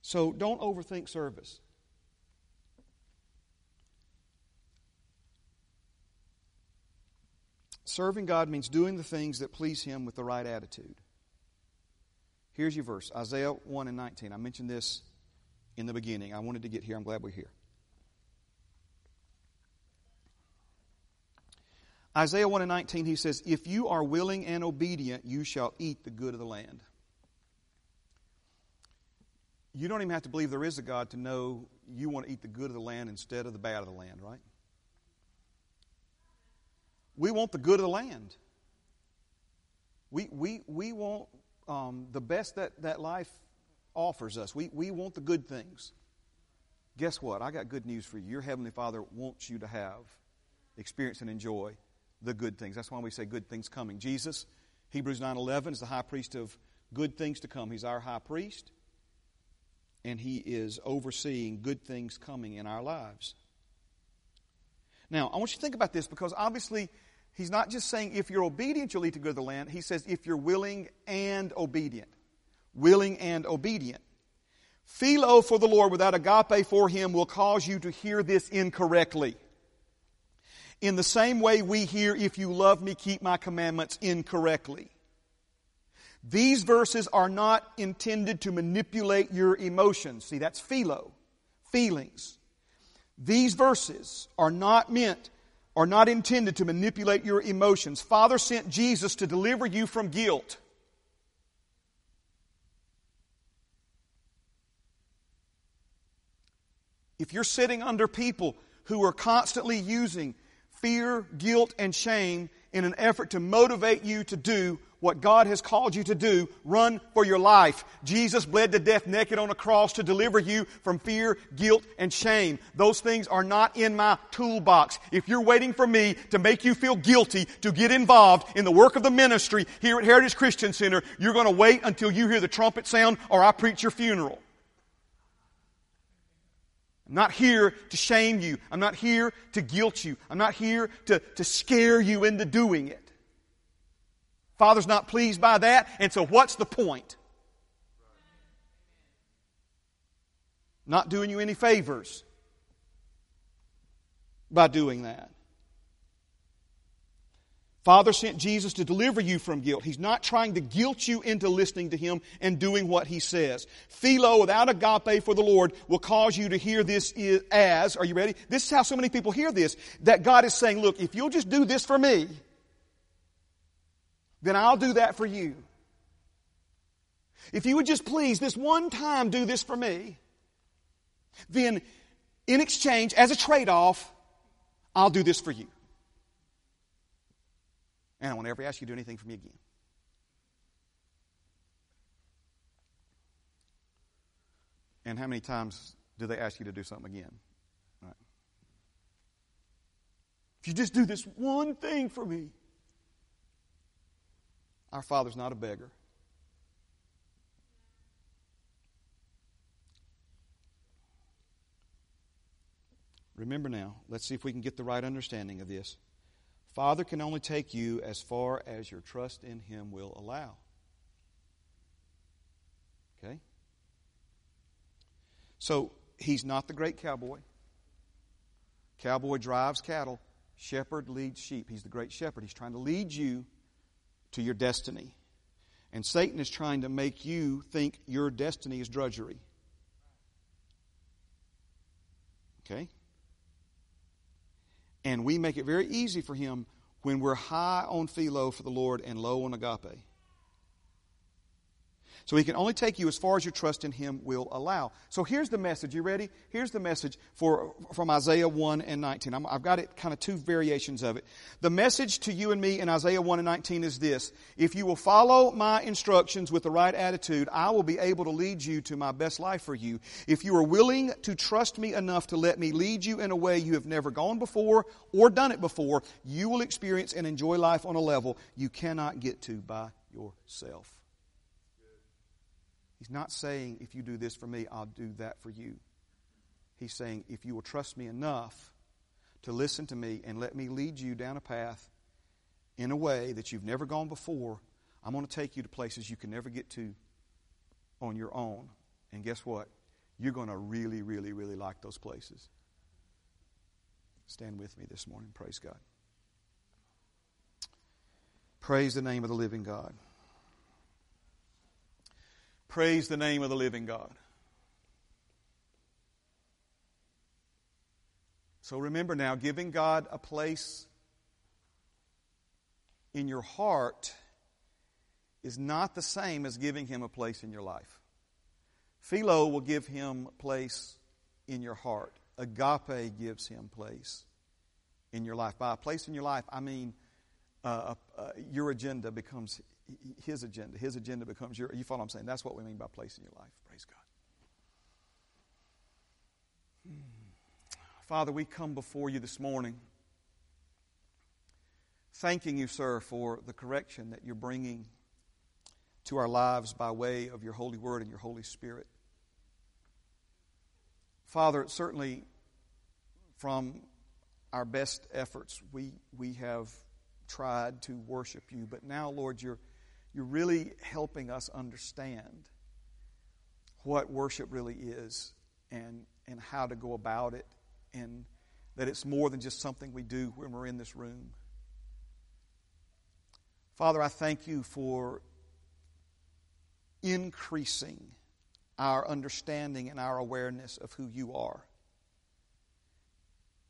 So don't overthink service. Serving God means doing the things that please Him with the right attitude. Here's your verse Isaiah 1 and 19. I mentioned this in the beginning. I wanted to get here. I'm glad we're here. Isaiah 1 and 19, he says, If you are willing and obedient, you shall eat the good of the land. You don't even have to believe there is a God to know you want to eat the good of the land instead of the bad of the land, right? We want the good of the land. We, we, we want um, the best that, that life offers us. We, we want the good things. Guess what? I got good news for you. Your Heavenly Father wants you to have, experience, and enjoy the good things. That's why we say good things coming. Jesus, Hebrews 9.11, is the high priest of good things to come. He's our high priest, and he is overseeing good things coming in our lives. Now, I want you to think about this because obviously He's not just saying if you're obedient, you'll eat the good of the land. He says if you're willing and obedient. Willing and obedient. Philo for the Lord without agape for him will cause you to hear this incorrectly. In the same way we hear, if you love me, keep my commandments incorrectly. These verses are not intended to manipulate your emotions. See, that's philo, feelings. These verses are not meant, are not intended to manipulate your emotions. Father sent Jesus to deliver you from guilt. If you're sitting under people who are constantly using fear, guilt, and shame in an effort to motivate you to do what God has called you to do, run for your life. Jesus bled to death naked on a cross to deliver you from fear, guilt, and shame. Those things are not in my toolbox. If you're waiting for me to make you feel guilty to get involved in the work of the ministry here at Heritage Christian Center, you're going to wait until you hear the trumpet sound or I preach your funeral. I'm not here to shame you. I'm not here to guilt you. I'm not here to, to scare you into doing it. Father's not pleased by that, and so what's the point? Not doing you any favors by doing that. Father sent Jesus to deliver you from guilt. He's not trying to guilt you into listening to Him and doing what He says. Philo, without agape for the Lord, will cause you to hear this as, are you ready? This is how so many people hear this, that God is saying, look, if you'll just do this for me, then I'll do that for you. If you would just please this one time do this for me, then in exchange, as a trade off, I'll do this for you. And I won't ever ask you to do anything for me again. And how many times do they ask you to do something again? Right. If you just do this one thing for me, our Father's not a beggar. Remember now, let's see if we can get the right understanding of this. Father can only take you as far as your trust in Him will allow. Okay? So, He's not the great cowboy. Cowboy drives cattle, shepherd leads sheep. He's the great shepherd. He's trying to lead you to your destiny. And Satan is trying to make you think your destiny is drudgery. Okay? And we make it very easy for him when we're high on philo for the Lord and low on agape. So he can only take you as far as your trust in him will allow. So here's the message. You ready? Here's the message for, from Isaiah 1 and 19. i have got it kind of two variations of it. The message to you and me in Isaiah 1 and 19 is this. If you will follow my instructions with the right attitude, I will be able to lead you to my best life for you. If you are willing to trust me enough to let me lead you in a way you have never gone before or done it before, you will experience and enjoy life on a level you cannot get to by yourself. He's not saying, if you do this for me, I'll do that for you. He's saying, if you will trust me enough to listen to me and let me lead you down a path in a way that you've never gone before, I'm going to take you to places you can never get to on your own. And guess what? You're going to really, really, really like those places. Stand with me this morning. Praise God. Praise the name of the living God. Praise the name of the living God. So remember now, giving God a place in your heart is not the same as giving Him a place in your life. Philo will give Him place in your heart. Agape gives Him place in your life. By a place in your life, I mean uh, uh, your agenda becomes his agenda. His agenda becomes your. You follow what I'm saying? That's what we mean by place in your life. Praise God. Hmm. Father, we come before you this morning, thanking you, sir, for the correction that you're bringing to our lives by way of your Holy Word and your Holy Spirit. Father, certainly from our best efforts, we, we have tried to worship you, but now, Lord, you're you're really helping us understand what worship really is and, and how to go about it, and that it's more than just something we do when we're in this room. Father, I thank you for increasing our understanding and our awareness of who you are.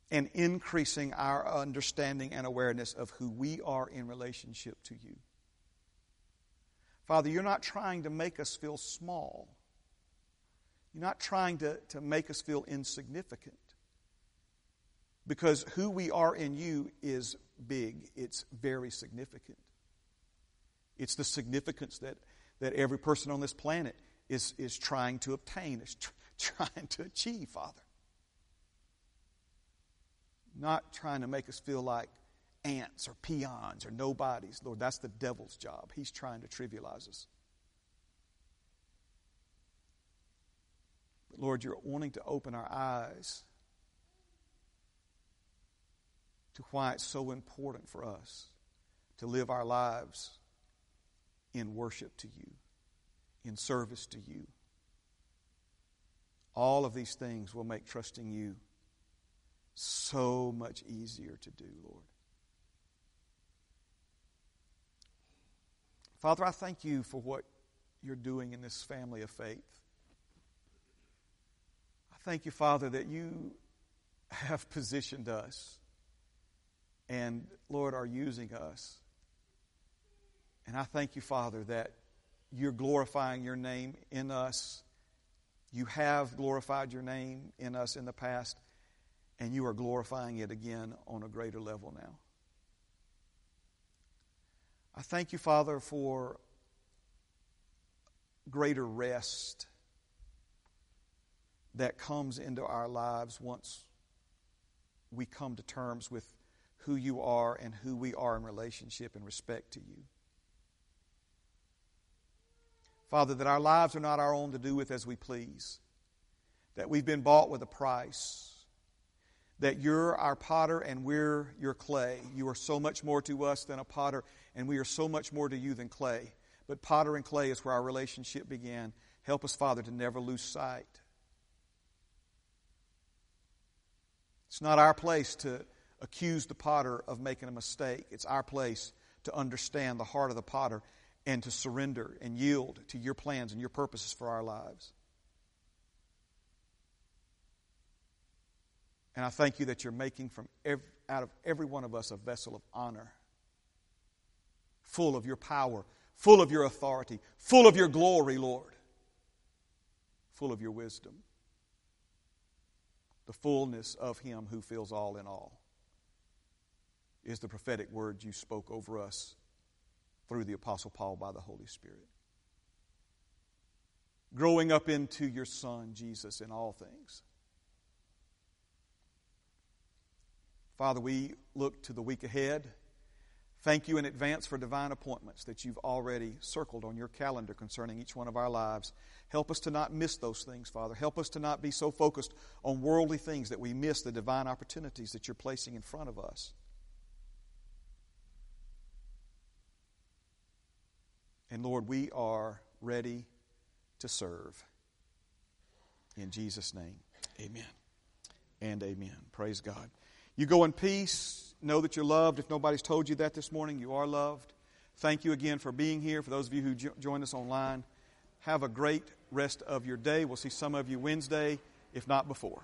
And increasing our understanding and awareness of who we are in relationship to you. Father, you're not trying to make us feel small. You're not trying to, to make us feel insignificant. Because who we are in you is big, it's very significant. It's the significance that, that every person on this planet is, is trying to obtain, is tr- trying to achieve, Father. Not trying to make us feel like ants or peons or nobodies. Lord, that's the devil's job. He's trying to trivialize us. But Lord, you're wanting to open our eyes to why it's so important for us to live our lives in worship to you, in service to you. All of these things will make trusting you so much easier to do, Lord. Father, I thank you for what you're doing in this family of faith. I thank you, Father, that you have positioned us and, Lord, are using us and I thank you, Father, that you're glorifying your name in us. You have glorified your name in us in the past, and you are glorifying it again on a greater level now. I thank you, Father, for greater rest that comes into our lives once we come to terms with who you are and who we are in relationship and respect to you. Father, that our lives are not our own to do with as we please, that we've been bought with a price, that you're our potter and we're your clay. You are so much more to us than a potter, and we are so much more to you than clay. But potter and clay is where our relationship began. Help us, Father, to never lose sight. It's not our place to accuse the potter of making a mistake. It's our place to understand the heart of the potter and to surrender and yield to your plans and your purposes for our lives. And I thank you that you're making from every, out of every one of us a vessel of honor, full of your power, full of your authority, full of your glory, Lord, full of your wisdom, the fullness of Him who fills all in all is the prophetic word you spoke over us through the Apostle Paul by the Holy Spirit. Growing up into your Son, Jesus, in all things. Father, we look to the week ahead. Thank you in advance for divine appointments that you've already circled on your calendar concerning each one of our lives. Help us to not miss those things, Father. Help us to not be so focused on worldly things that we miss the divine opportunities that you're placing in front of us. And Lord, we are ready to serve. In Jesus' name, amen and amen. Praise God. You go in peace. Know that you're loved. If nobody's told you that this morning, you are loved. Thank you again for being here. For those of you who jo- joined us online, have a great rest of your day. We'll see some of you Wednesday, if not before.